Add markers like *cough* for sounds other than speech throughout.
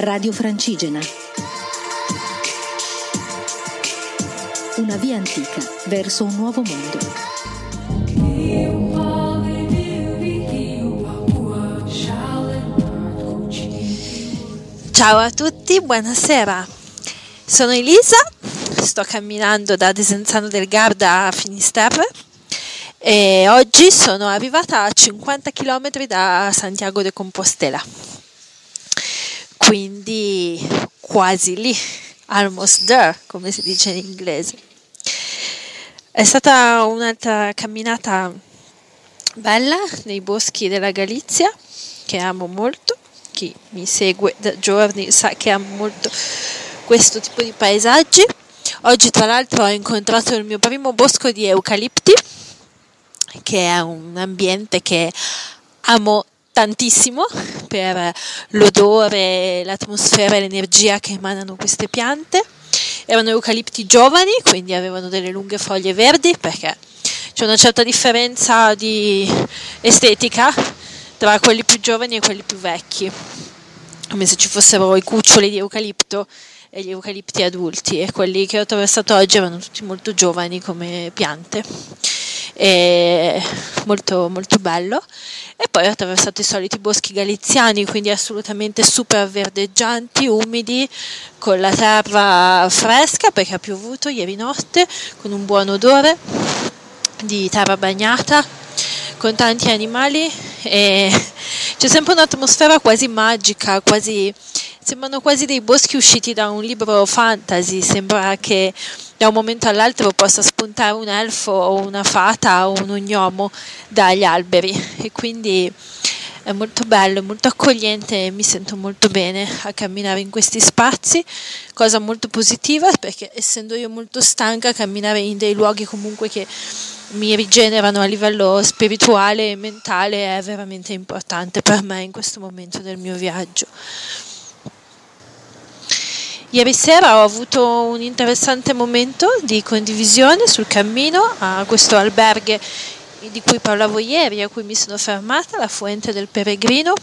Radio Francigena. Una via antica verso un nuovo mondo. Ciao a tutti, buonasera. Sono Elisa, sto camminando da Desenzano del Garda a Finisterre e oggi sono arrivata a 50 km da Santiago de Compostela. Quindi quasi lì, almost there, come si dice in inglese. È stata un'altra camminata bella nei boschi della Galizia, che amo molto. Chi mi segue da giorni sa che amo molto questo tipo di paesaggi. Oggi tra l'altro ho incontrato il mio primo bosco di eucalipti, che è un ambiente che amo tantissimo per l'odore, l'atmosfera e l'energia che emanano queste piante. Erano eucalipti giovani, quindi avevano delle lunghe foglie verdi perché c'è una certa differenza di estetica tra quelli più giovani e quelli più vecchi, come se ci fossero i cuccioli di eucalipto e gli eucalipti adulti e quelli che ho attraversato oggi erano tutti molto giovani come piante e molto molto bello. E poi ho attraversato i soliti boschi galiziani quindi assolutamente super verdeggianti umidi con la terra fresca perché ha piovuto ieri notte con un buon odore di terra bagnata con tanti animali. E c'è sempre un'atmosfera quasi magica, quasi, sembrano quasi dei boschi usciti da un libro fantasy, sembra che da un momento all'altro possa spuntare un elfo o una fata o un ognomo dagli alberi e quindi è molto bello, molto accogliente e mi sento molto bene a camminare in questi spazi, cosa molto positiva perché essendo io molto stanca camminare in dei luoghi comunque che mi rigenerano a livello spirituale e mentale è veramente importante per me in questo momento del mio viaggio. Ieri sera ho avuto un interessante momento di condivisione sul cammino a questo alberghe di cui parlavo ieri, a cui mi sono fermata, la Fuente del Peregrino,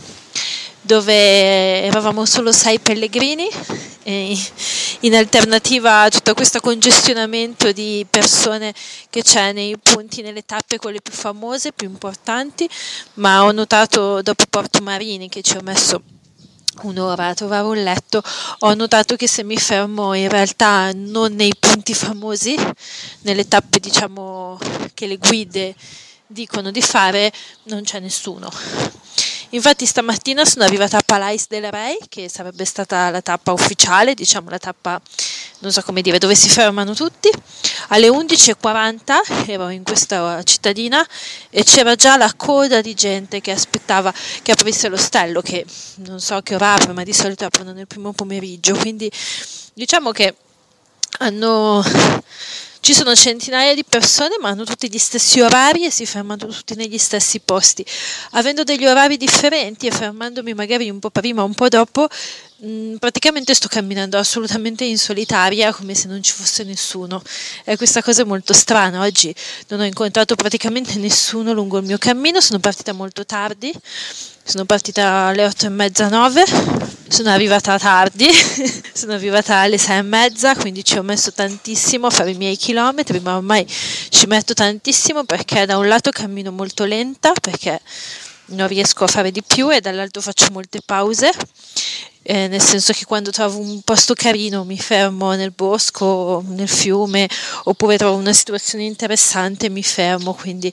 dove eravamo solo sei pellegrini in alternativa a tutto questo congestionamento di persone che c'è nei punti, nelle tappe quelle più famose, più importanti, ma ho notato dopo Porto Marini che ci ho messo un'ora a trovare un letto, ho notato che se mi fermo in realtà non nei punti famosi, nelle tappe diciamo che le guide dicono di fare, non c'è nessuno. Infatti stamattina sono arrivata a Palais del Rey, che sarebbe stata la tappa ufficiale, diciamo la tappa, non so come dire, dove si fermano tutti. Alle 11.40 ero in questa cittadina e c'era già la coda di gente che aspettava che aprisse l'ostello, che non so che ora apre, ma di solito aprono nel primo pomeriggio. Quindi diciamo che hanno ci sono centinaia di persone ma hanno tutti gli stessi orari e si fermano tutti negli stessi posti. Avendo degli orari differenti e fermandomi magari un po' prima o un po' dopo, mh, praticamente sto camminando assolutamente in solitaria come se non ci fosse nessuno. E questa cosa è molto strana. Oggi non ho incontrato praticamente nessuno lungo il mio cammino, sono partita molto tardi, sono partita alle otto e mezza, nove. Sono arrivata tardi, *laughs* sono arrivata alle sei e mezza, quindi ci ho messo tantissimo a fare i miei chilometri, ma ormai ci metto tantissimo perché da un lato cammino molto lenta, perché non riesco a fare di più e dall'altro faccio molte pause, eh, nel senso che quando trovo un posto carino mi fermo nel bosco, nel fiume, oppure trovo una situazione interessante mi fermo, quindi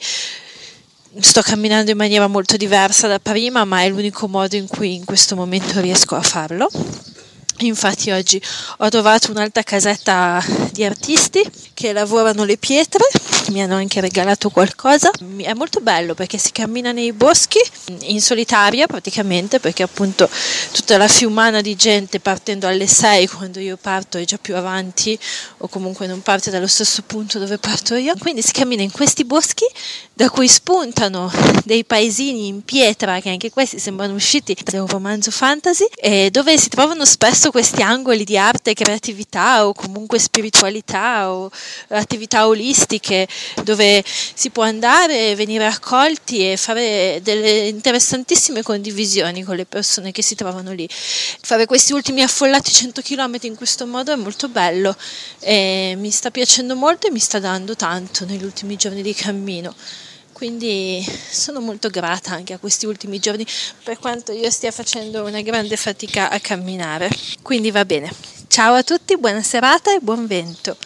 sto camminando in maniera molto diversa da prima, ma è l'unico modo in cui in questo momento riesco a farlo. Infatti oggi ho trovato un'altra casetta di artisti che lavorano le pietre, mi hanno anche regalato qualcosa. È molto bello perché si cammina nei boschi in solitaria praticamente perché appunto tutta la fiumana di gente partendo alle 6 quando io parto è già più avanti o comunque non parte dallo stesso punto dove parto io. Quindi si cammina in questi boschi da cui spuntano dei paesini in pietra che anche questi sembrano usciti da un romanzo fantasy e dove si trovano spesso questi angoli di arte creatività o comunque spiritualità o attività olistiche dove si può andare, venire accolti e fare delle interessantissime condivisioni con le persone che si trovano lì. Fare questi ultimi affollati 100 km in questo modo è molto bello e mi sta piacendo molto e mi sta dando tanto negli ultimi giorni di cammino quindi sono molto grata anche a questi ultimi giorni per quanto io stia facendo una grande fatica a camminare. Quindi va bene. Ciao a tutti, buona serata e buon vento.